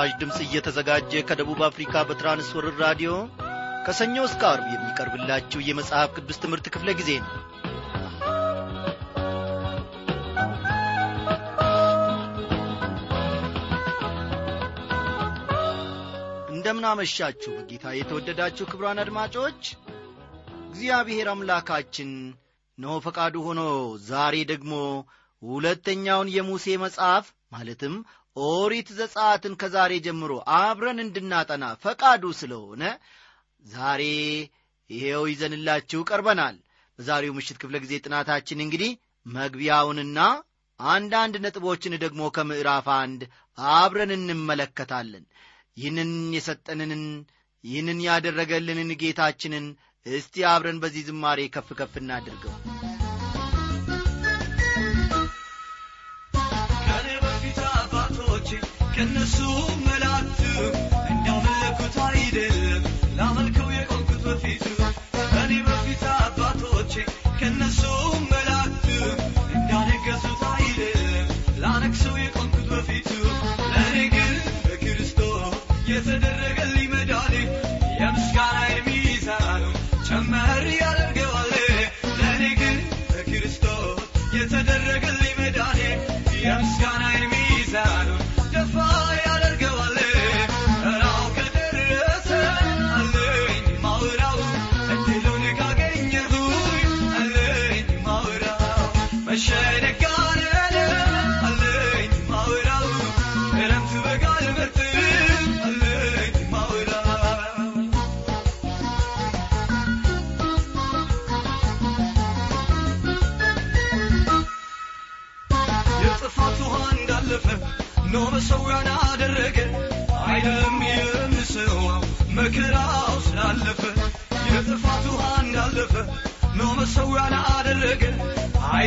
ይህ በምስራች ድምፅ እየተዘጋጀ ከደቡብ አፍሪካ በትራንስወርር ራዲዮ ከሰኞ እስከ አርብ የሚቀርብላችሁ የመጽሐፍ ቅዱስ ትምህርት ክፍለ ጊዜ ነው። እንደምናመሻችሁ በጌታ የተወደዳችሁ ክብሯን አድማጮች እግዚአብሔር አምላካችን እነሆ ፈቃዱ ሆኖ ዛሬ ደግሞ ሁለተኛውን የሙሴ መጽሐፍ ማለትም ኦሪት ዘጻትን ከዛሬ ጀምሮ አብረን እንድናጠና ፈቃዱ ስለሆነ ዛሬ ይሄው ይዘንላችሁ ቀርበናል። በዛሬው ምሽት ክፍለ ጊዜ ጥናታችን እንግዲህ መግቢያውንና አንዳንድ ነጥቦችን ደግሞ ከምዕራፍ አንድ አብረን እንመለከታለን። ይህንን የሰጠንንን ይህንን ያደረገልንን ጌታችንን እስቲ አብረን በዚህ ዝማሬ ከፍ ከፍ እናድርገው ከነሱ መላእክት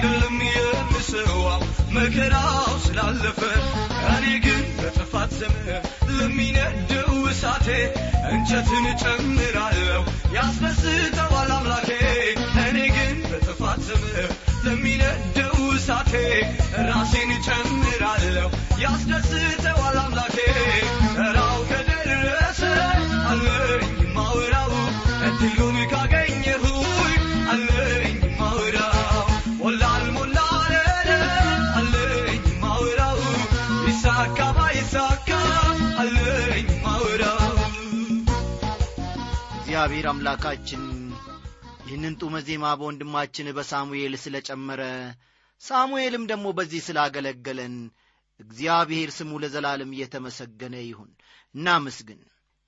አይደለም የምስዋው መከራው ስላለፈ እኔ ግን በጥፋት ዘመን ለሚነደው እሳቴ እንጨትን ጨምራለሁ ያስደስተዋል አምላኬ እኔ ግን በጥፋት ዘመን ለሚነደው እሳቴ ራሴን ጨምራለሁ ያስደስተዋል አምላኬ እግዚአብሔር አምላካችን ይህንን ጡመ ዜማ በወንድማችን በሳሙኤል ስለ ጨመረ ሳሙኤልም ደግሞ በዚህ ስላገለገለን እግዚአብሔር ስሙ ለዘላለም እየተመሰገነ ይሁን። እናመስግን።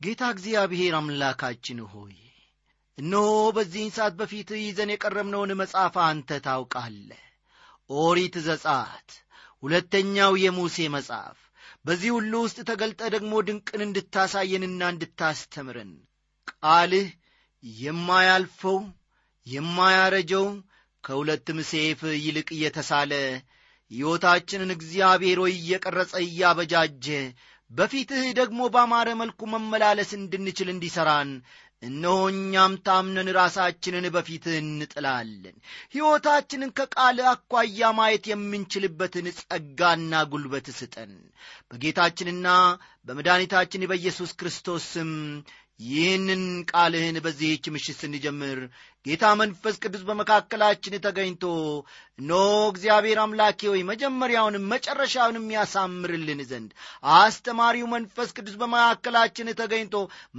ጌታ እግዚአብሔር አምላካችን ሆይ እነሆ በዚህን ሰዓት በፊት ይዘን የቀረብነውን መጽሐፍ አንተ ታውቃለህ። ኦሪት ዘጻት ሁለተኛው የሙሴ መጽሐፍ። በዚህ ሁሉ ውስጥ ተገልጠ ደግሞ ድንቅን እንድታሳየንና እንድታስተምረን ቃልህ የማያልፈው የማያረጀው ከሁለትም ሴፍ ይልቅ እየተሳለ ሕይወታችንን እግዚአብሔር ሆይ እየቀረጸ እያበጃጀ በፊትህ ደግሞ ባማረ መልኩ መመላለስ እንድንችል እንዲሠራን እነሆ እኛም ታምነን ራሳችንን በፊትህ እንጥላለን። ሕይወታችንን ከቃል አኳያ ማየት የምንችልበትን ጸጋና ጉልበት ስጠን። በጌታችንና በመድኃኒታችን በኢየሱስ ክርስቶስ ስም ይህንን ቃልህን በዚህች ምሽት ስንጀምር ጌታ መንፈስ ቅዱስ በመካከላችን ተገኝቶ ኖ እግዚአብሔር አምላኬ ሆይ መጀመሪያውንም መጨረሻውንም ያሳምርልን ዘንድ አስተማሪው መንፈስ ቅዱስ በመካከላችን ተገኝቶ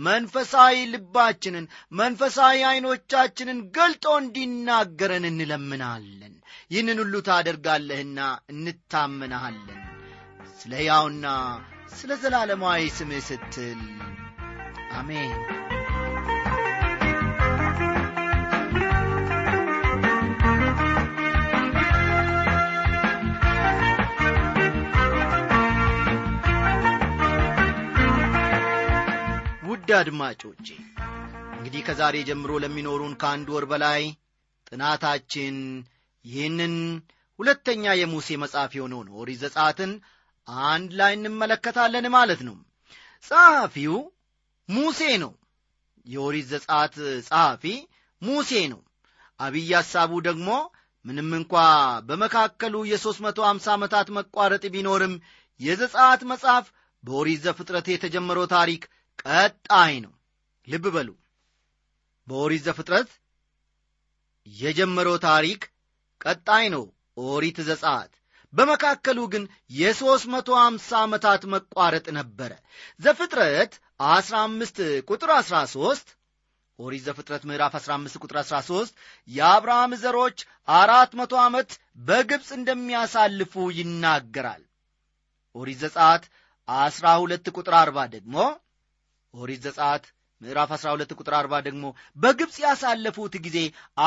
መንፈሳዊ ልባችንን መንፈሳዊ ዐይኖቻችንን ገልጦ እንዲናገረን እንለምናለን። ይህንን ሁሉ ታደርጋለህና እንታመናሃለን። ስለ ሕያውና ስለ ዘላለማዊ ስምህ ስትል አሜን ውድ አድማጮቼ እንግዲህ ከዛሬ ጀምሮ ለሚኖሩን ከአንድ ወር በላይ ጥናታችን ይህንን ሁለተኛ የሙሴ መጽሐፍ የሆነውን ኦሪት ዘጸአትን አንድ ላይ እንመለከታለን ማለት ነው። ጸሐፊው ሙሴ ነው። የኦሪት ዘጸአት ጸሐፊ ሙሴ ነው። አብይ ሐሳቡ ደግሞ ምንም እንኳ በመካከሉ የሦስት መቶ አምሳ ዓመታት መቋረጥ ቢኖርም የዘጸአት መጽሐፍ በኦሪት ዘፍጥረት የተጀመረው ታሪክ ቀጣይ ነው። ልብ በሉ። በኦሪት ዘፍጥረት የጀመረው ታሪክ ቀጣይ ነው። ኦሪት ዘጸአት በመካከሉ ግን የሦስት መቶ አምሳ ዓመታት መቋረጥ ነበረ። ዘፍጥረት አስራ አምስት ቁጥር አስራ ሦስት ኦሪት ዘፍጥረት ምዕራፍ 15 ቁጥር 13 የአብርሃም ዘሮች አራት መቶ ዓመት በግብፅ እንደሚያሳልፉ ይናገራል። ኦሪት ዘጸአት 12 ቁጥር 40 ደግሞ ኦሪት ዘጸአት ምዕራፍ 12 ቁጥር 40 ደግሞ በግብፅ ያሳለፉት ጊዜ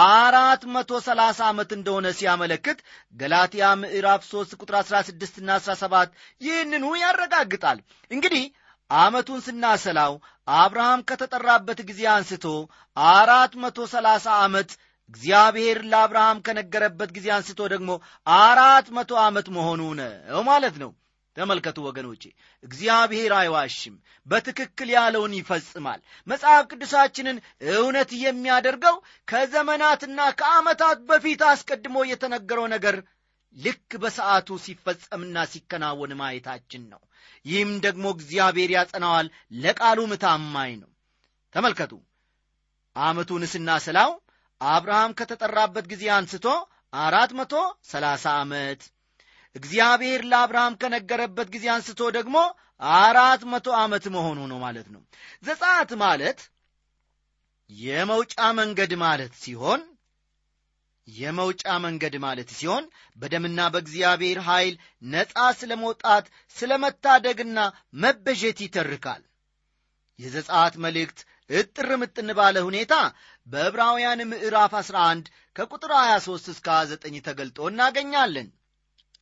አራት መቶ ሰላሳ ዓመት እንደሆነ ሲያመለክት ገላትያ ምዕራፍ 3 ቁጥር 16 ና 17 ይህንኑ ያረጋግጣል። እንግዲህ ዓመቱን ስናሰላው አብርሃም ከተጠራበት ጊዜ አንስቶ አራት መቶ ሰላሳ ዓመት እግዚአብሔር ለአብርሃም ከነገረበት ጊዜ አንስቶ ደግሞ አራት መቶ ዓመት መሆኑ ነው ማለት ነው። ተመልከቱ ወገኖቼ እግዚአብሔር አይዋሽም በትክክል ያለውን ይፈጽማል። መጽሐፍ ቅዱሳችንን እውነት የሚያደርገው ከዘመናትና ከዓመታት በፊት አስቀድሞ የተነገረው ነገር ልክ በሰዓቱ ሲፈጸምና ሲከናወን ማየታችን ነው ይህም ደግሞ እግዚአብሔር ያጸናዋል ለቃሉም ታማኝ ነው። ተመልከቱ። ዓመቱን ስናስላው አብርሃም ከተጠራበት ጊዜ አንስቶ አራት መቶ ሰላሳ ዓመት። እግዚአብሔር ለአብርሃም ከነገረበት ጊዜ አንስቶ ደግሞ አራት መቶ ዓመት መሆኑ ነው ማለት ነው። ዘጻት ማለት የመውጫ መንገድ ማለት ሲሆን የመውጫ መንገድ ማለት ሲሆን በደምና በእግዚአብሔር ኃይል ነፃ ስለ መውጣት ስለ መታደግና መበዠት ይተርካል። የዘጻት መልእክት እጥር ምጥን ባለ ሁኔታ በዕብራውያን ምዕራፍ 11 ከቁጥር 23 እስከ 29 ተገልጦ እናገኛለን።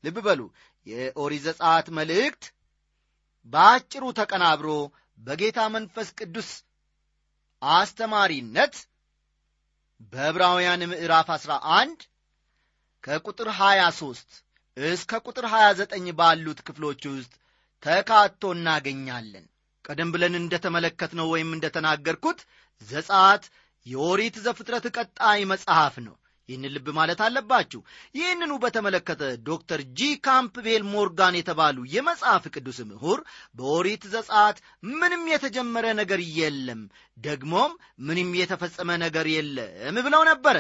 ልብ በሉ የኦሪት ዘጸአት መልእክት በአጭሩ ተቀናብሮ በጌታ መንፈስ ቅዱስ አስተማሪነት በዕብራውያን ምዕራፍ 11 ከቁጥር 23 እስከ ቁጥር 29 ባሉት ክፍሎች ውስጥ ተካቶ እናገኛለን። ቀደም ብለን እንደተመለከትነው ወይም እንደተናገርኩት ዘጻት የኦሪት ዘፍጥረት ቀጣይ መጽሐፍ ነው ይህን ልብ ማለት አለባችሁ። ይህንኑ በተመለከተ ዶክተር ጂ ካምፕቤል ሞርጋን የተባሉ የመጽሐፍ ቅዱስ ምሁር በኦሪት ዘጻት ምንም የተጀመረ ነገር የለም ደግሞም ምንም የተፈጸመ ነገር የለም ብለው ነበረ።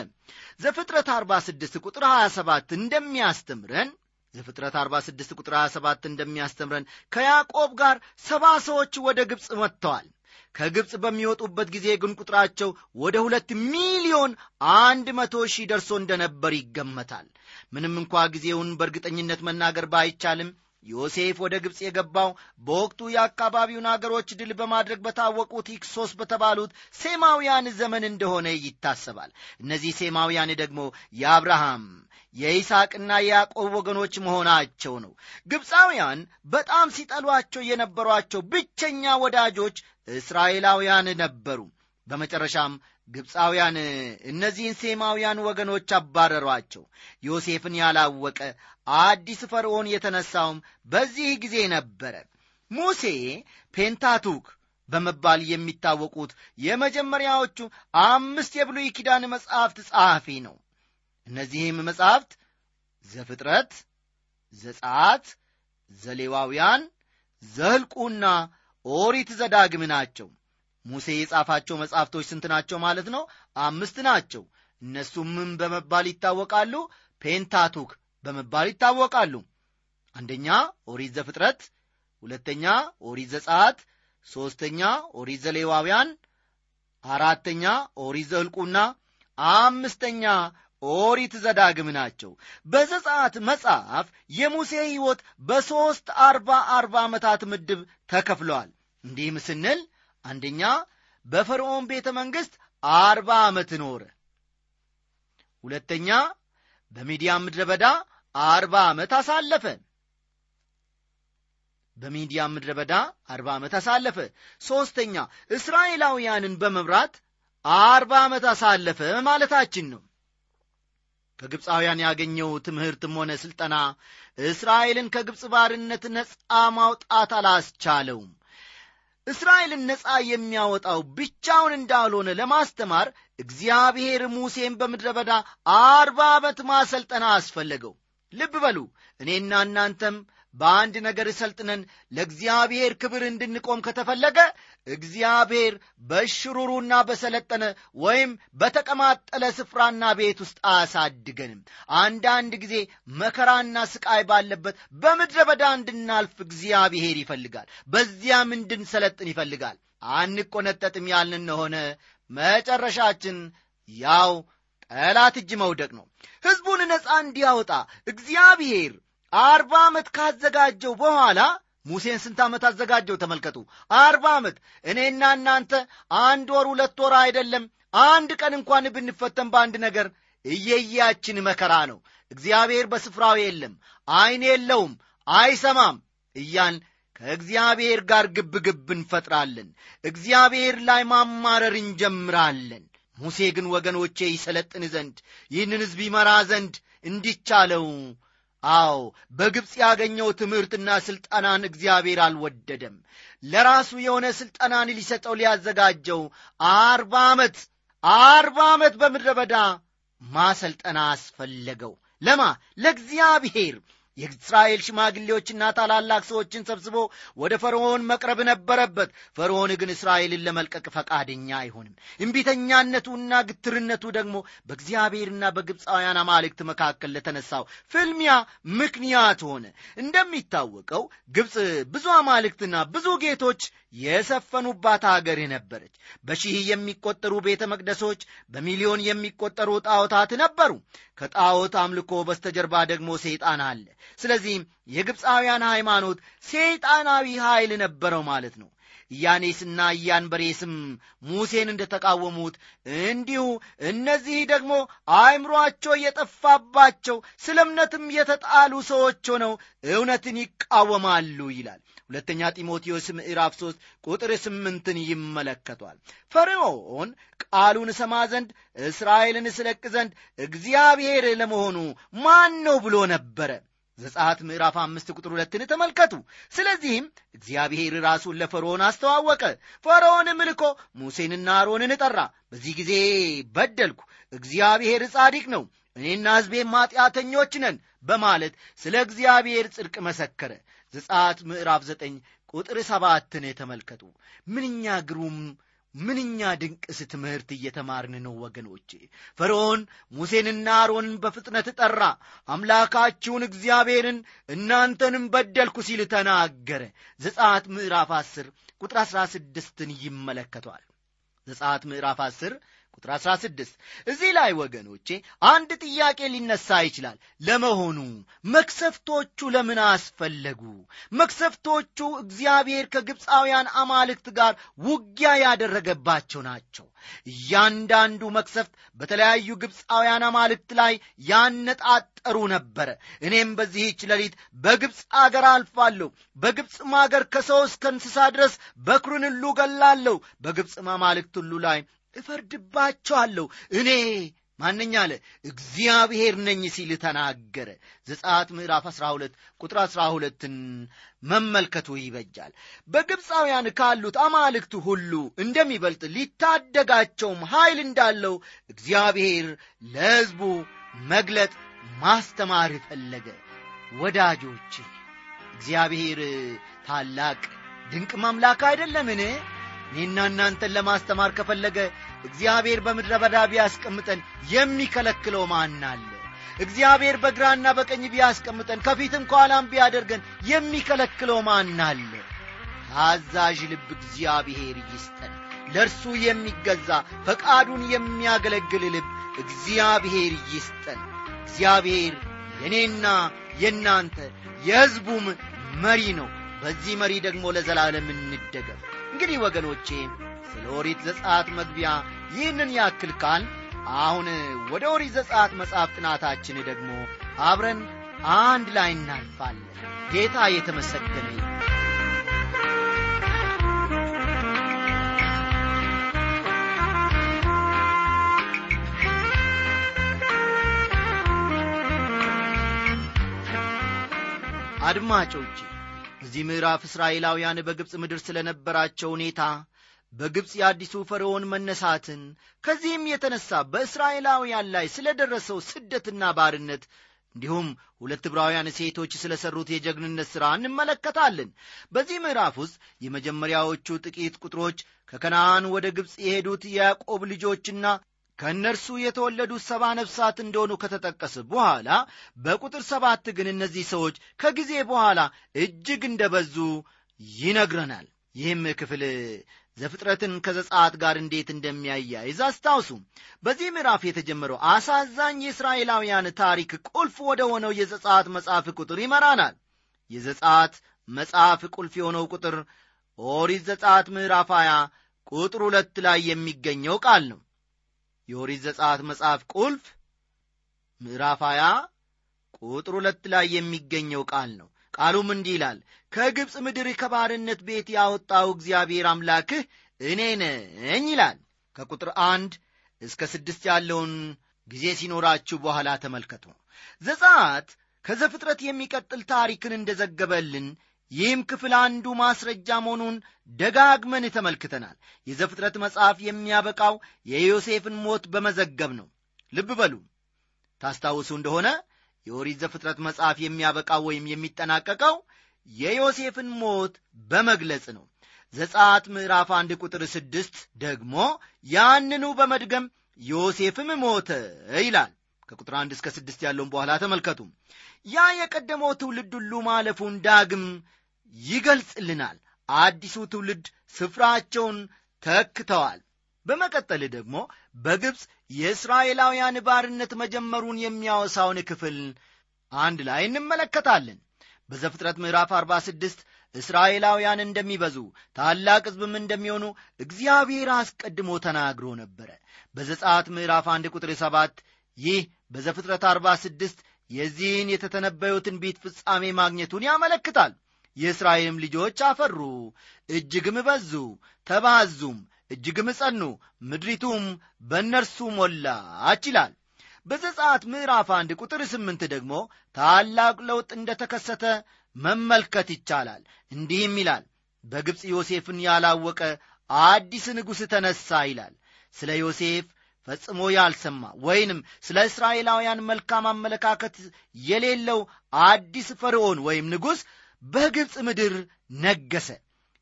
ዘፍጥረት 46 ቁጥር 27 እንደሚያስተምረን ዘፍጥረት 46 ቁጥር 27 እንደሚያስተምረን ከያዕቆብ ጋር ሰባ ሰዎች ወደ ግብፅ መጥተዋል ከግብፅ በሚወጡበት ጊዜ ግን ቁጥራቸው ወደ ሁለት ሚሊዮን አንድ መቶ ሺህ ደርሶ እንደነበር ይገመታል። ምንም እንኳ ጊዜውን በእርግጠኝነት መናገር ባይቻልም ዮሴፍ ወደ ግብፅ የገባው በወቅቱ የአካባቢውን አገሮች ድል በማድረግ በታወቁት ኢክሶስ በተባሉት ሴማውያን ዘመን እንደሆነ ይታሰባል። እነዚህ ሴማውያን ደግሞ የአብርሃም የይስሐቅና የያዕቆብ ወገኖች መሆናቸው ነው። ግብፃውያን በጣም ሲጠሏቸው የነበሯቸው ብቸኛ ወዳጆች እስራኤላውያን ነበሩ። በመጨረሻም ግብፃውያን እነዚህን ሴማውያን ወገኖች አባረሯቸው። ዮሴፍን ያላወቀ አዲስ ፈርዖን የተነሳውም በዚህ ጊዜ ነበረ። ሙሴ ፔንታቱክ በመባል የሚታወቁት የመጀመሪያዎቹ አምስት የብሉይ ኪዳን መጽሐፍት ጸሐፊ ነው። እነዚህም መጽሐፍት ዘፍጥረት ዘጻት ዘሌዋውያን ዘህልቁና ኦሪት ዘዳግም ናቸው ሙሴ የጻፋቸው መጻሕፍቶች ስንት ናቸው ማለት ነው? አምስት ናቸው። እነሱም ምን በመባል ይታወቃሉ? ፔንታቱክ በመባል ይታወቃሉ። አንደኛ ኦሪት ዘፍጥረት። ሁለተኛ ኦሪት ዘጻት ሦስተኛ ኦሪት ዘሌዋውያን። አራተኛ ኦሪት ዘህልቁና አምስተኛ ኦሪት ዘዳግም ናቸው። በዘጻት መጽሐፍ የሙሴ ሕይወት በሦስት አርባ አርባ ዓመታት ምድብ ተከፍለዋል እንዲህም ስንል አንደኛ በፈርዖን ቤተ መንግሥት አርባ ዓመት ኖረ። ሁለተኛ በሚዲያም ምድረ በዳ አርባ ዓመት አሳለፈ። በሚዲያም ምድረ በዳ አርባ ዓመት አሳለፈ። ሦስተኛ እስራኤላውያንን በመምራት አርባ ዓመት አሳለፈ ማለታችን ነው። ከግብፃውያን ያገኘው ትምህርትም ሆነ ሥልጠና እስራኤልን ከግብፅ ባርነት ነፃ ማውጣት አላስቻለውም እስራኤልን ነፃ የሚያወጣው ብቻውን እንዳልሆነ ለማስተማር እግዚአብሔር ሙሴን በምድረ በዳ አርባ ዓመት ማሰልጠና አስፈለገው። ልብ በሉ እኔና እናንተም በአንድ ነገር ሰልጥነን ለእግዚአብሔር ክብር እንድንቆም ከተፈለገ እግዚአብሔር በሽሩሩና በሰለጠነ ወይም በተቀማጠለ ስፍራና ቤት ውስጥ አያሳድገንም። አንዳንድ ጊዜ መከራና ስቃይ ባለበት በምድረ በዳ እንድናልፍ እግዚአብሔር ይፈልጋል። በዚያም እንድንሰለጥን ይፈልጋል። አንቆነጠጥም ያልን እንደሆነ መጨረሻችን ያው ጠላት እጅ መውደቅ ነው። ሕዝቡን ነፃ እንዲያወጣ እግዚአብሔር አርባ ዓመት ካዘጋጀው በኋላ ሙሴን ስንት ዓመት አዘጋጀው? ተመልከቱ። አርባ ዓመት። እኔና እናንተ አንድ ወር ሁለት ወር አይደለም አንድ ቀን እንኳን ብንፈተን በአንድ ነገር እየያችን መከራ ነው። እግዚአብሔር በስፍራው የለም፣ ዐይን የለውም፣ አይሰማም እያን ከእግዚአብሔር ጋር ግብ ግብ እንፈጥራለን። እግዚአብሔር ላይ ማማረር እንጀምራለን። ሙሴ ግን ወገኖቼ ይሰለጥን ዘንድ ይህንን ሕዝብ ይመራ ዘንድ እንዲቻለው አዎ በግብፅ ያገኘው ትምህርትና ሥልጠናን እግዚአብሔር አልወደደም። ለራሱ የሆነ ሥልጠናን ሊሰጠው ሊያዘጋጀው አርባ ዓመት አርባ ዓመት በምድረ በዳ ማሰልጠና አስፈለገው። ለማ ለእግዚአብሔር የእስራኤል ሽማግሌዎችና ታላላቅ ሰዎችን ሰብስቦ ወደ ፈርዖን መቅረብ ነበረበት። ፈርዖን ግን እስራኤልን ለመልቀቅ ፈቃደኛ አይሆንም። እምቢተኛነቱና ግትርነቱ ደግሞ በእግዚአብሔርና በግብፃውያን አማልክት መካከል ለተነሳው ፍልሚያ ምክንያት ሆነ። እንደሚታወቀው ግብፅ ብዙ አማልክትና ብዙ ጌቶች የሰፈኑባት አገር ነበረች። በሺህ የሚቆጠሩ ቤተ መቅደሶች፣ በሚሊዮን የሚቆጠሩ ጣዖታት ነበሩ። ከጣዖት አምልኮ በስተጀርባ ደግሞ ሰይጣን አለ። ስለዚህም የግብፃውያን ሃይማኖት ሰይጣናዊ ኃይል ነበረው ማለት ነው። ኢያኔስና ኢያንበሬስም ሙሴን እንደ ተቃወሙት እንዲሁ እነዚህ ደግሞ አእምሮአቸው የጠፋባቸው ስለ እምነትም የተጣሉ ሰዎች ሆነው እውነትን ይቃወማሉ ይላል። ሁለተኛ ጢሞቴዎስ ምዕራፍ ሦስት ቁጥር ስምንትን ይመለከቷል። ፈርዖን ቃሉን እሰማ ዘንድ እስራኤልን እስለቅ ዘንድ እግዚአብሔር ለመሆኑ ማን ነው ብሎ ነበረ። ዘጸአት ምዕራፍ አምስት ቁጥር ሁለትን ተመልከቱ። ስለዚህም እግዚአብሔር ራሱን ለፈርዖን አስተዋወቀ። ፈርዖንም ልኮ ሙሴንና አሮንን ጠራ። በዚህ ጊዜ በደልኩ፣ እግዚአብሔር ጻዲቅ ነው፣ እኔና ሕዝቤም ኃጢአተኞች ነን በማለት ስለ እግዚአብሔር ጽድቅ መሰከረ። ዘጸአት ምዕራፍ ዘጠኝ ቁጥር ሰባትን ተመልከቱ። ምንኛ ግሩም ምንኛ ድንቅስ ትምህርት እየተማርን ነው ወገኖቼ። ፈርዖን ሙሴንና አሮንን በፍጥነት ጠራ። አምላካችሁን እግዚአብሔርን እናንተንም በደልኩ ሲል ተናገረ። ዘጸአት ምዕራፍ አስር ቁጥር አሥራ ስድስትን ይመለከቷል። ዘጸአት ምዕራፍ አስር ቁጥር 16 እዚህ ላይ ወገኖቼ አንድ ጥያቄ ሊነሳ ይችላል። ለመሆኑ መክሰፍቶቹ ለምን አስፈለጉ? መክሰፍቶቹ እግዚአብሔር ከግብፃውያን አማልክት ጋር ውጊያ ያደረገባቸው ናቸው። እያንዳንዱ መክሰፍት በተለያዩ ግብፃውያን አማልክት ላይ ያነጣጠሩ ነበረ። እኔም በዚህች ሌሊት በግብፅ አገር አልፋለሁ፣ በግብፅም አገር ከሰው እስከ እንስሳ ድረስ በኩርን ሁሉ ገላለሁ፣ በግብፅም አማልክት ሁሉ ላይ እፈርድባቸዋለሁ እኔ ማነኛ አለ እግዚአብሔር ነኝ ሲል ተናገረ። ዘጸአት ምዕራፍ 12 ቁጥር 12ን መመልከቱ ይበጃል። በግብፃውያን ካሉት አማልክቱ ሁሉ እንደሚበልጥ ሊታደጋቸውም ኃይል እንዳለው እግዚአብሔር ለሕዝቡ መግለጥ ማስተማር ፈለገ። ወዳጆቼ እግዚአብሔር ታላቅ ድንቅ አምላክ አይደለምን? እኔና እናንተን ለማስተማር ከፈለገ እግዚአብሔር በምድረ በዳ ቢያስቀምጠን የሚከለክለው ማን አለ? እግዚአብሔር በግራና በቀኝ ቢያስቀምጠን ከፊትም ከኋላም ቢያደርገን የሚከለክለው ማን አለ? ታዛዥ ልብ እግዚአብሔር ይስጠን። ለእርሱ የሚገዛ ፈቃዱን የሚያገለግል ልብ እግዚአብሔር ይስጠን። እግዚአብሔር የእኔና የእናንተ የሕዝቡም መሪ ነው። በዚህ መሪ ደግሞ ለዘላለም እንደገም። እንግዲህ ወገኖቼ ስለ ኦሪት ዘጸአት መግቢያ ይህንን ያክል ካል አሁን ወደ ኦሪት ዘጸአት መጽሐፍ ጥናታችን ደግሞ አብረን አንድ ላይ እናልፋለን። ጌታ የተመሰገነ አድማጮቼ በዚህ ምዕራፍ እስራኤላውያን በግብፅ ምድር ስለ ነበራቸው ሁኔታ በግብፅ የአዲሱ ፈርዖን መነሳትን ከዚህም የተነሳ በእስራኤላውያን ላይ ስለ ደረሰው ስደትና ባርነት እንዲሁም ሁለት ዕብራውያን ሴቶች ስለ ሠሩት የጀግንነት ሥራ እንመለከታለን። በዚህ ምዕራፍ ውስጥ የመጀመሪያዎቹ ጥቂት ቁጥሮች ከከነአን ወደ ግብፅ የሄዱት የያዕቆብ ልጆችና ከእነርሱ የተወለዱት ሰባ ነፍሳት እንደሆኑ ከተጠቀሰ በኋላ በቁጥር ሰባት ግን እነዚህ ሰዎች ከጊዜ በኋላ እጅግ እንደበዙ ይነግረናል። ይህም ክፍል ዘፍጥረትን ከዘጻት ጋር እንዴት እንደሚያያይዝ አስታውሱ። በዚህ ምዕራፍ የተጀመረው አሳዛኝ የእስራኤላውያን ታሪክ ቁልፍ ወደ ሆነው የዘጻት መጽሐፍ ቁጥር ይመራናል። የዘጻት መጽሐፍ ቁልፍ የሆነው ቁጥር ኦሪት ዘጻት ምዕራፍ 20 ቁጥር ሁለት ላይ የሚገኘው ቃል ነው። የኦሪት ዘጻት መጽሐፍ ቁልፍ ምዕራፍ 20 ቁጥር ሁለት ላይ የሚገኘው ቃል ነው ቃሉም እንዲህ ይላል ከግብፅ ምድር ከባርነት ቤት ያወጣው እግዚአብሔር አምላክህ እኔ ነኝ ይላል። ከቁጥር አንድ እስከ ስድስት ያለውን ጊዜ ሲኖራችሁ በኋላ ተመልከቱ። ዘጻት ከዘፍጥረት የሚቀጥል ታሪክን እንደዘገበልን ይህም ክፍል አንዱ ማስረጃ መሆኑን ደጋግመን ተመልክተናል። የዘፍጥረት መጽሐፍ የሚያበቃው የዮሴፍን ሞት በመዘገብ ነው። ልብ በሉ ታስታውሱ እንደሆነ የኦሪት ዘፍጥረት መጽሐፍ የሚያበቃው ወይም የሚጠናቀቀው የዮሴፍን ሞት በመግለጽ ነው። ዘጻት ምዕራፍ አንድ ቁጥር ስድስት ደግሞ ያንኑ በመድገም ዮሴፍም ሞተ ይላል። ከቁጥር አንድ እስከ ስድስት ያለውን በኋላ ተመልከቱ። ያ የቀደመው ትውልድ ሁሉ ማለፉን ዳግም ይገልጽልናል። አዲሱ ትውልድ ስፍራቸውን ተክተዋል በመቀጠል ደግሞ በግብፅ የእስራኤላውያን ባርነት መጀመሩን የሚያወሳውን ክፍል አንድ ላይ እንመለከታለን። በዘፍጥረት ምዕራፍ 46 እስራኤላውያን እንደሚበዙ ታላቅ ሕዝብም እንደሚሆኑ እግዚአብሔር አስቀድሞ ተናግሮ ነበረ። በዘጻት ምዕራፍ አንድ ቁጥር ሰባት ይህ በዘፍጥረት 46 የዚህን የተተነበየው ትንቢት ፍጻሜ ማግኘቱን ያመለክታል። የእስራኤልም ልጆች አፈሩ እጅግም በዙ ተባዙም እጅግም ጸኑ ምድሪቱም በእነርሱ ሞላች ይላል በዘጻት ምዕራፍ አንድ ቁጥር ስምንት ደግሞ ታላቅ ለውጥ እንደ ተከሰተ መመልከት ይቻላል። እንዲህም ይላል በግብፅ ዮሴፍን ያላወቀ አዲስ ንጉሥ ተነሣ ይላል። ስለ ዮሴፍ ፈጽሞ ያልሰማ ወይንም ስለ እስራኤላውያን መልካም አመለካከት የሌለው አዲስ ፈርዖን ወይም ንጉሥ በግብፅ ምድር ነገሰ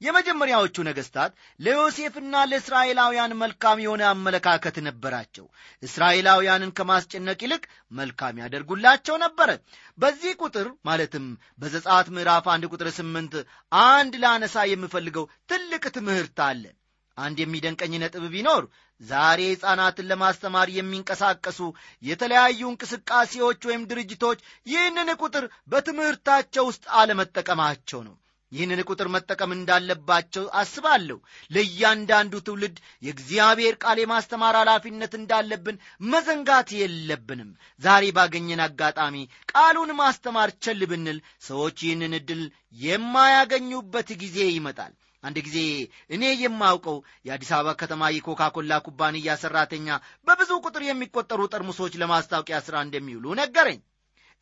የመጀመሪያዎቹ ነገሥታት ለዮሴፍና ለእስራኤላውያን መልካም የሆነ አመለካከት ነበራቸው። እስራኤላውያንን ከማስጨነቅ ይልቅ መልካም ያደርጉላቸው ነበረ። በዚህ ቁጥር ማለትም በዘጻት ምዕራፍ አንድ ቁጥር ስምንት አንድ ላነሳ የምፈልገው ትልቅ ትምህርት አለ። አንድ የሚደንቀኝ ነጥብ ቢኖር ዛሬ ሕፃናትን ለማስተማር የሚንቀሳቀሱ የተለያዩ እንቅስቃሴዎች ወይም ድርጅቶች ይህንን ቁጥር በትምህርታቸው ውስጥ አለመጠቀማቸው ነው ይህንን ቁጥር መጠቀም እንዳለባቸው አስባለሁ። ለእያንዳንዱ ትውልድ የእግዚአብሔር ቃል የማስተማር ኃላፊነት እንዳለብን መዘንጋት የለብንም። ዛሬ ባገኘን አጋጣሚ ቃሉን ማስተማር ቸል ብንል ሰዎች ይህንን ዕድል የማያገኙበት ጊዜ ይመጣል። አንድ ጊዜ እኔ የማውቀው የአዲስ አበባ ከተማ የኮካኮላ ኩባንያ ሠራተኛ በብዙ ቁጥር የሚቆጠሩ ጠርሙሶች ለማስታወቂያ ሥራ እንደሚውሉ ነገረኝ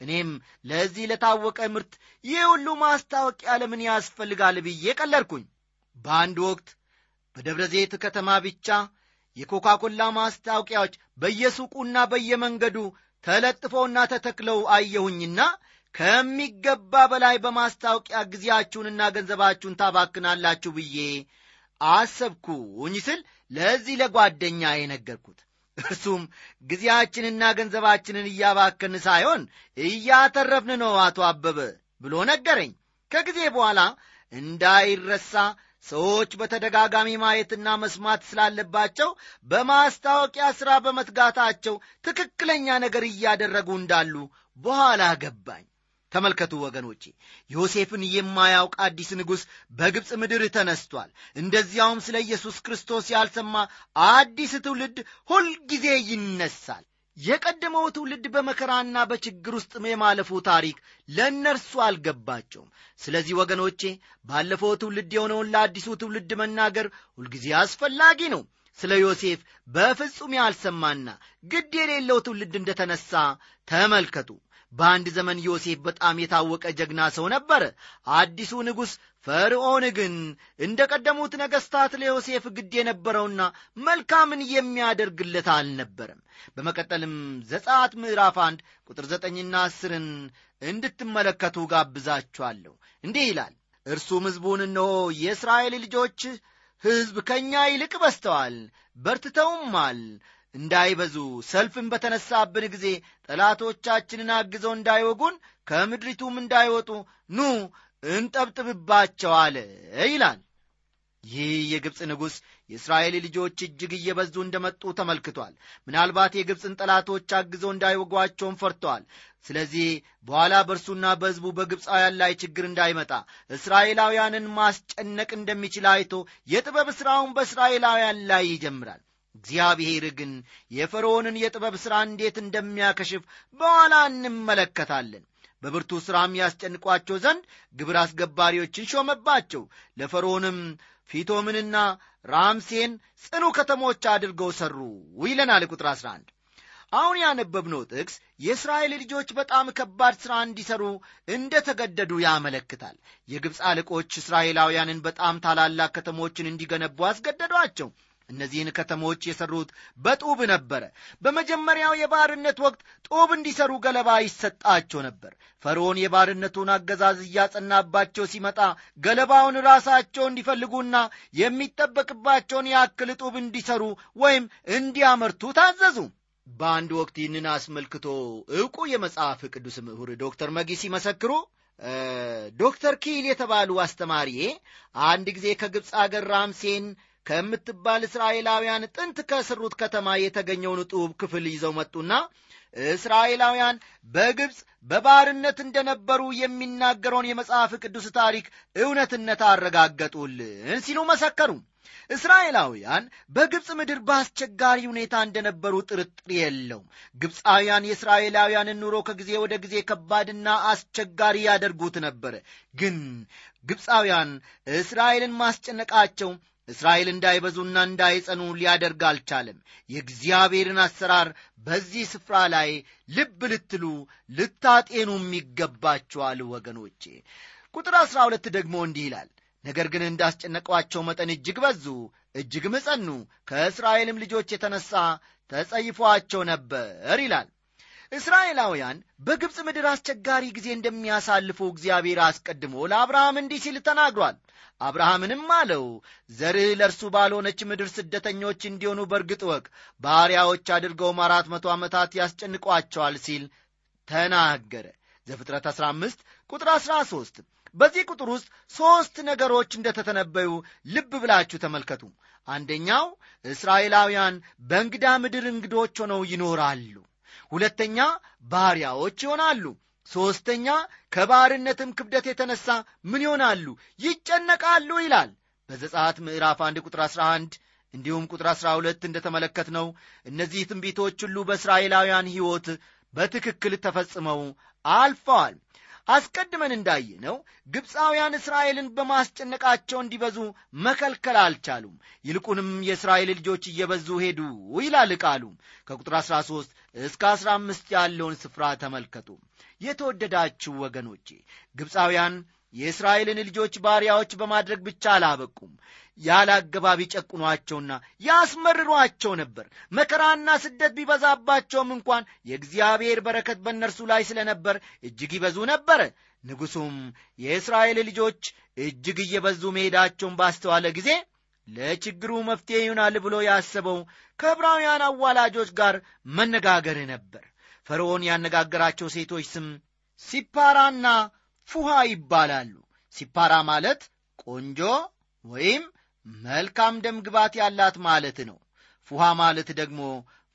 እኔም ለዚህ ለታወቀ ምርት ይህ ሁሉ ማስታወቂያ ለምን ያስፈልጋል ብዬ ቀለድኩኝ። በአንድ ወቅት በደብረ ዘይት ከተማ ብቻ የኮካኮላ ማስታወቂያዎች በየሱቁና በየመንገዱ ተለጥፈውና ተተክለው አየሁኝና ከሚገባ በላይ በማስታወቂያ ጊዜያችሁንና ገንዘባችሁን ታባክናላችሁ ብዬ አሰብኩኝ ስል ለዚህ ለጓደኛ የነገርኩት እርሱም ጊዜያችንና ገንዘባችንን እያባከን ሳይሆን እያተረፍን ነው አቶ አበበ ብሎ ነገረኝ። ከጊዜ በኋላ እንዳይረሳ ሰዎች በተደጋጋሚ ማየትና መስማት ስላለባቸው በማስታወቂያ ሥራ በመትጋታቸው ትክክለኛ ነገር እያደረጉ እንዳሉ በኋላ ገባኝ ተመልከቱ ወገኖቼ ዮሴፍን የማያውቅ አዲስ ንጉሥ በግብፅ ምድር ተነስቷል። እንደዚያውም ስለ ኢየሱስ ክርስቶስ ያልሰማ አዲስ ትውልድ ሁልጊዜ ይነሳል። የቀደመው ትውልድ በመከራና በችግር ውስጥ የማለፉ ታሪክ ለእነርሱ አልገባቸውም። ስለዚህ ወገኖቼ ባለፈው ትውልድ የሆነውን ለአዲሱ ትውልድ መናገር ሁልጊዜ አስፈላጊ ነው። ስለ ዮሴፍ በፍጹም ያልሰማና ግድ የሌለው ትውልድ እንደተነሳ ተመልከቱ በአንድ ዘመን ዮሴፍ በጣም የታወቀ ጀግና ሰው ነበረ። አዲሱ ንጉሥ ፈርዖን ግን እንደ ቀደሙት ነገሥታት ለዮሴፍ ግድ የነበረውና መልካምን የሚያደርግለት አልነበረም። በመቀጠልም ዘጸአት ምዕራፍ አንድ ቁጥር ዘጠኝና አስርን እንድትመለከቱ ጋብዛችኋለሁ። እንዲህ ይላል እርሱም ሕዝቡን እነሆ የእስራኤል ልጆች ሕዝብ ከእኛ ይልቅ በዝተዋል፣ በርትተውማል እንዳይበዙ ሰልፍን በተነሳብን ጊዜ ጠላቶቻችንን አግዘው እንዳይወጉን ከምድሪቱም እንዳይወጡ ኑ እንጠብጥብባቸው ይላል። ይህ የግብፅ ንጉሥ የእስራኤል ልጆች እጅግ እየበዙ እንደመጡ ተመልክቷል። ምናልባት የግብፅን ጠላቶች አግዘው እንዳይወጓቸውም ፈርተዋል። ስለዚህ በኋላ በእርሱና በሕዝቡ በግብፃውያን ላይ ችግር እንዳይመጣ እስራኤላውያንን ማስጨነቅ እንደሚችል አይቶ የጥበብ ሥራውን በእስራኤላውያን ላይ ይጀምራል። እግዚአብሔር ግን የፈርዖንን የጥበብ ሥራ እንዴት እንደሚያከሽፍ በኋላ እንመለከታለን። በብርቱ ሥራም ያስጨንቋቸው ዘንድ ግብር አስገባሪዎችን ሾመባቸው። ለፈርዖንም ፊቶምንና ራምሴን ጽኑ ከተሞች አድርገው ሠሩ ይለናል ቁጥር 11 አሁን ያነበብነው ጥቅስ የእስራኤል ልጆች በጣም ከባድ ሥራ እንዲሠሩ እንደ ተገደዱ ያመለክታል። የግብፅ አለቆች እስራኤላውያንን በጣም ታላላቅ ከተሞችን እንዲገነቡ አስገደዷቸው። እነዚህን ከተሞች የሠሩት በጡብ ነበረ። በመጀመሪያው የባርነት ወቅት ጡብ እንዲሠሩ ገለባ ይሰጣቸው ነበር። ፈርዖን የባርነቱን አገዛዝ እያጸናባቸው ሲመጣ ገለባውን ራሳቸው እንዲፈልጉና የሚጠበቅባቸውን ያክል ጡብ እንዲሠሩ ወይም እንዲያመርቱ ታዘዙ። በአንድ ወቅት ይህንን አስመልክቶ ዕውቁ የመጽሐፍ ቅዱስ ምሁር ዶክተር መጊ ሲመሰክሩ ዶክተር ኪል የተባሉ አስተማሪዬ አንድ ጊዜ ከግብፅ አገር ራምሴን ከምትባል እስራኤላውያን ጥንት ከስሩት ከተማ የተገኘውን ጡብ ክፍል ይዘው መጡና እስራኤላውያን በግብፅ በባርነት እንደነበሩ የሚናገረውን የመጽሐፍ ቅዱስ ታሪክ እውነትነት አረጋገጡልን ሲሉ መሰከሩ። እስራኤላውያን በግብፅ ምድር በአስቸጋሪ ሁኔታ እንደነበሩ ጥርጥር የለውም። ግብፃውያን የእስራኤላውያንን ኑሮ ከጊዜ ወደ ጊዜ ከባድና አስቸጋሪ ያደርጉት ነበረ። ግን ግብፃውያን እስራኤልን ማስጨነቃቸው እስራኤል እንዳይበዙና እንዳይጸኑ ሊያደርግ አልቻለም። የእግዚአብሔርን አሰራር በዚህ ስፍራ ላይ ልብ ልትሉ ልታጤኑም ይገባችኋል ወገኖቼ። ቁጥር አሥራ ሁለት ደግሞ እንዲህ ይላል ነገር ግን እንዳስጨነቋቸው መጠን እጅግ በዙ፣ እጅግም ጸኑ፣ ከእስራኤልም ልጆች የተነሣ ተጸይፏቸው ነበር ይላል። እስራኤላውያን በግብፅ ምድር አስቸጋሪ ጊዜ እንደሚያሳልፉ እግዚአብሔር አስቀድሞ ለአብርሃም እንዲህ ሲል ተናግሯል። አብርሃምንም አለው ዘርህ ለእርሱ ባልሆነች ምድር ስደተኞች እንዲሆኑ በርግጥ ወቅ ባሪያዎች አድርገውም አራት መቶ ዓመታት ያስጨንቋቸዋል ሲል ተናገረ። ዘፍጥረት 15 ቁጥር 13 በዚህ ቁጥር ውስጥ ሦስት ነገሮች እንደተተነበዩ ልብ ብላችሁ ተመልከቱ። አንደኛው እስራኤላውያን በእንግዳ ምድር እንግዶች ሆነው ይኖራሉ። ሁለተኛ ባሪያዎች ይሆናሉ። ሦስተኛ ከባርነትም ክብደት የተነሳ ምን ይሆናሉ? ይጨነቃሉ ይላል። በዘጸአት ምዕራፍ 1 ቁጥር 11 እንዲሁም ቁጥር 12 እንደተመለከትነው እነዚህ ትንቢቶች ሁሉ በእስራኤላውያን ሕይወት በትክክል ተፈጽመው አልፈዋል። አስቀድመን እንዳየነው ግብፃውያን እስራኤልን በማስጨነቃቸው እንዲበዙ መከልከል አልቻሉም። ይልቁንም የእስራኤል ልጆች እየበዙ ሄዱ ይላል ቃሉም። ከቁጥር 13 እስከ 15 ያለውን ስፍራ ተመልከቱ። የተወደዳችሁ ወገኖቼ ግብፃውያን የእስራኤልን ልጆች ባሪያዎች በማድረግ ብቻ አላበቁም። ያለ አገባብ ይጨቁኗቸውና ያስመርሯቸው ነበር። መከራና ስደት ቢበዛባቸውም እንኳን የእግዚአብሔር በረከት በእነርሱ ላይ ስለነበር እጅግ ይበዙ ነበረ። ንጉሡም የእስራኤል ልጆች እጅግ እየበዙ መሄዳቸውን ባስተዋለ ጊዜ ለችግሩ መፍትሔ ይሆናል ብሎ ያሰበው ከዕብራውያን አዋላጆች ጋር መነጋገር ነበር። ፈርዖን ያነጋገራቸው ሴቶች ስም ሲፓራና ፉሃ ይባላሉ። ሲፓራ ማለት ቆንጆ ወይም መልካም ደም ግባት ያላት ማለት ነው። ፉሃ ማለት ደግሞ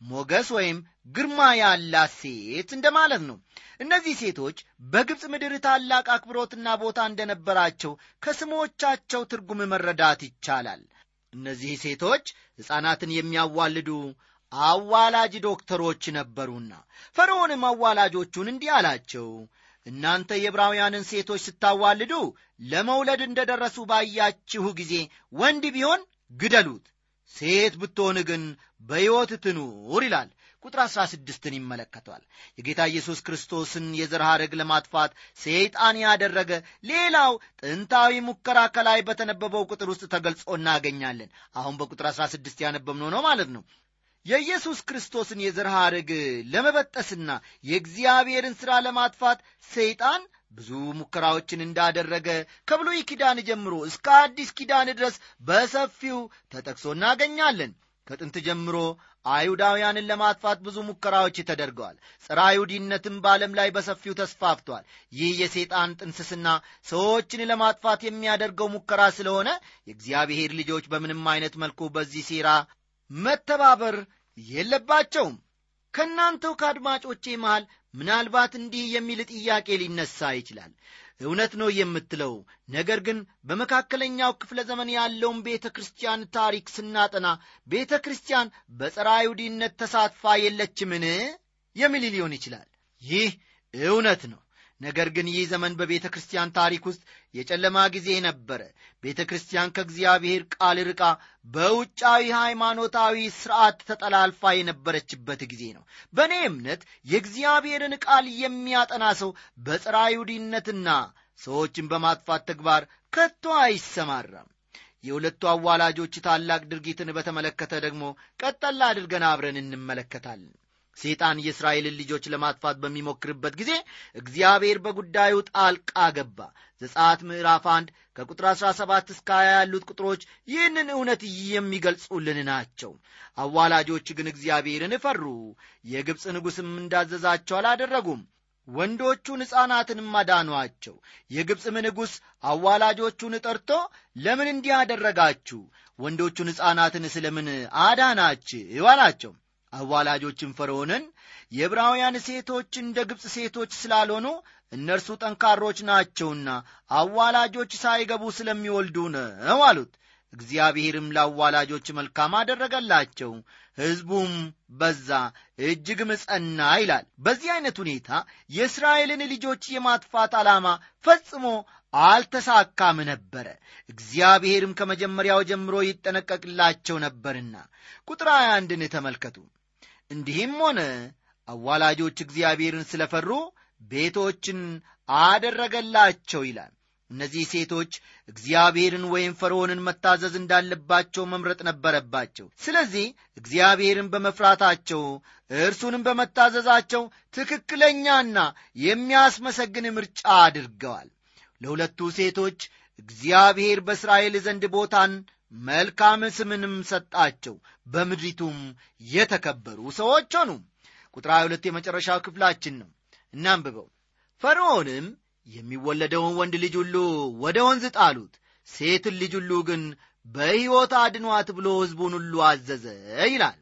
ሞገስ ወይም ግርማ ያላት ሴት እንደማለት ነው። እነዚህ ሴቶች በግብፅ ምድር ታላቅ አክብሮትና ቦታ እንደነበራቸው ከስሞቻቸው ትርጉም መረዳት ይቻላል። እነዚህ ሴቶች ሕፃናትን የሚያዋልዱ አዋላጅ ዶክተሮች ነበሩና ፈርዖንም አዋላጆቹን እንዲህ አላቸው እናንተ የዕብራውያንን ሴቶች ስታዋልዱ ለመውለድ እንደ ደረሱ ባያችሁ ጊዜ ወንድ ቢሆን ግደሉት፣ ሴት ብትሆን ግን በሕይወት ትኑር ይላል። ቁጥር አሥራ ስድስትን ይመለከቷል። የጌታ ኢየሱስ ክርስቶስን የዘር ሐረግ ለማጥፋት ሰይጣን ያደረገ ሌላው ጥንታዊ ሙከራ ከላይ በተነበበው ቁጥር ውስጥ ተገልጾ እናገኛለን። አሁን በቁጥር አሥራ ስድስት ያነበብነው ነው ማለት ነው የኢየሱስ ክርስቶስን የዘር ሐረግ ለመበጠስና የእግዚአብሔርን ሥራ ለማጥፋት ሰይጣን ብዙ ሙከራዎችን እንዳደረገ ከብሉይ ኪዳን ጀምሮ እስከ አዲስ ኪዳን ድረስ በሰፊው ተጠቅሶ እናገኛለን። ከጥንት ጀምሮ አይሁዳውያንን ለማጥፋት ብዙ ሙከራዎች ተደርገዋል። ጸረ አይሁዲነትም በዓለም ላይ በሰፊው ተስፋፍቷል። ይህ የሰይጣን ጥንስስና ሰዎችን ለማጥፋት የሚያደርገው ሙከራ ስለሆነ የእግዚአብሔር ልጆች በምንም አይነት መልኩ በዚህ ሴራ መተባበር የለባቸውም። ከእናንተው ከአድማጮቼ መሃል ምናልባት እንዲህ የሚል ጥያቄ ሊነሳ ይችላል። እውነት ነው የምትለው ነገር ግን በመካከለኛው ክፍለ ዘመን ያለውን ቤተ ክርስቲያን ታሪክ ስናጠና ቤተ ክርስቲያን በጸረ አይሁዲነት ተሳትፋ የለችምን? የሚል ሊሆን ይችላል። ይህ እውነት ነው ነገር ግን ይህ ዘመን በቤተ ክርስቲያን ታሪክ ውስጥ የጨለማ ጊዜ ነበረ። ቤተ ክርስቲያን ከእግዚአብሔር ቃል ርቃ በውጫዊ ሃይማኖታዊ ሥርዓት ተጠላልፋ የነበረችበት ጊዜ ነው። በእኔ እምነት የእግዚአብሔርን ቃል የሚያጠና ሰው አይሁዲነትና ሰዎችን በማጥፋት ተግባር ከቶ አይሰማራም። የሁለቱ አዋላጆች ታላቅ ድርጊትን በተመለከተ ደግሞ ቀጠላ አድርገን አብረን እንመለከታለን ሴጣን የእስራኤልን ልጆች ለማጥፋት በሚሞክርበት ጊዜ እግዚአብሔር በጉዳዩ ጣልቃ ገባ። ዘጻት ምዕራፍ አንድ ከቁጥር 17 እስከ 20 ያሉት ቁጥሮች ይህንን እውነት የሚገልጹልን ናቸው። አዋላጆች ግን እግዚአብሔርን ፈሩ። የግብፅ ንጉሥም እንዳዘዛቸው አላደረጉም። ወንዶቹን ሕፃናትንም አዳኗቸው። የግብፅም ንጉሥ አዋላጆቹን ጠርቶ ለምን እንዲህ አደረጋችሁ? ወንዶቹን ሕፃናትን ስለምን አዳናችሁ? አላቸው አዋላጆችን ፈርዖንን የዕብራውያን ሴቶች እንደ ግብፅ ሴቶች ስላልሆኑ እነርሱ ጠንካሮች ናቸውና አዋላጆች ሳይገቡ ስለሚወልዱ ነው አሉት። እግዚአብሔርም ለአዋላጆች መልካም አደረገላቸው ሕዝቡም በዛ እጅግም ጸና ይላል። በዚህ አይነት ሁኔታ የእስራኤልን ልጆች የማጥፋት ዓላማ ፈጽሞ አልተሳካም ነበረ። እግዚአብሔርም ከመጀመሪያው ጀምሮ ይጠነቀቅላቸው ነበርና ቁጥር 21ን ተመልከቱ እንዲህም ሆነ። አዋላጆች እግዚአብሔርን ስለፈሩ ቤቶችን አደረገላቸው ይላል። እነዚህ ሴቶች እግዚአብሔርን ወይም ፈርዖንን መታዘዝ እንዳለባቸው መምረጥ ነበረባቸው። ስለዚህ እግዚአብሔርን በመፍራታቸው እርሱንም በመታዘዛቸው ትክክለኛና የሚያስመሰግን ምርጫ አድርገዋል። ለሁለቱ ሴቶች እግዚአብሔር በእስራኤል ዘንድ ቦታን መልካም ስምንም ሰጣቸው በምድሪቱም የተከበሩ ሰዎች ሆኑ። ቁጥር 22 የመጨረሻው ክፍላችን ነው። እናንብበው። ፈርዖንም የሚወለደውን ወንድ ልጅ ሁሉ ወደ ወንዝ ጣሉት። ሴትን ልጅ ሁሉ ግን በሕይወት አድኗት ብሎ ሕዝቡን ሁሉ አዘዘ ይላል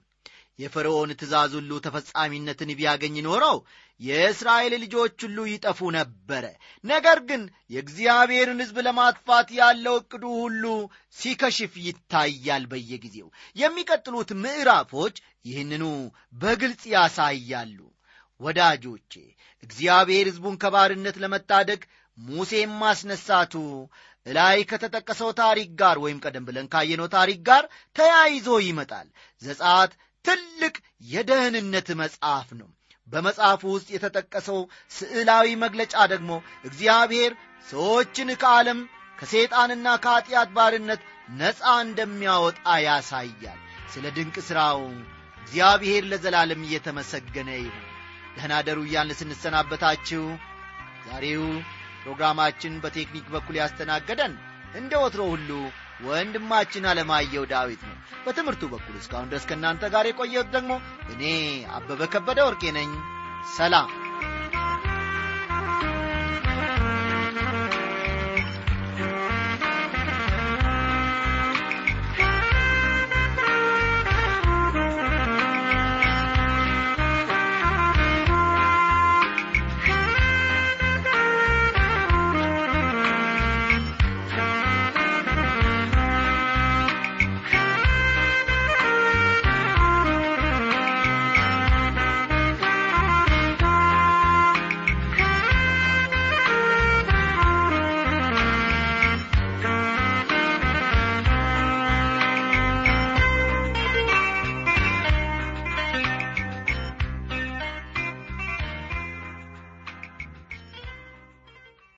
የፈርዖን ትእዛዝ ሁሉ ተፈጻሚነትን ቢያገኝ ኖረው የእስራኤል ልጆች ሁሉ ይጠፉ ነበረ። ነገር ግን የእግዚአብሔርን ሕዝብ ለማጥፋት ያለው ዕቅዱ ሁሉ ሲከሽፍ ይታያል በየጊዜው። የሚቀጥሉት ምዕራፎች ይህንኑ በግልጽ ያሳያሉ። ወዳጆቼ እግዚአብሔር ሕዝቡን ከባርነት ለመታደግ ሙሴን ማስነሳቱ እላይ ከተጠቀሰው ታሪክ ጋር ወይም ቀደም ብለን ካየነው ታሪክ ጋር ተያይዞ ይመጣል። ዘጻት ትልቅ የደህንነት መጽሐፍ ነው። በመጽሐፉ ውስጥ የተጠቀሰው ስዕላዊ መግለጫ ደግሞ እግዚአብሔር ሰዎችን ከዓለም ከሰይጣንና ከኀጢአት ባርነት ነፃ እንደሚያወጣ ያሳያል። ስለ ድንቅ ሥራው እግዚአብሔር ለዘላለም እየተመሰገነ ይሁን። ደህና ደሩ እያልን ስንሰናበታችሁ ዛሬው ፕሮግራማችን በቴክኒክ በኩል ያስተናገደን እንደ ወትሮ ሁሉ ወንድማችን አለማየው ዳዊት ነው። በትምህርቱ በኩል እስካሁን ድረስ ከእናንተ ጋር የቆየሁት ደግሞ እኔ አበበ ከበደ ወርቄ ነኝ። ሰላም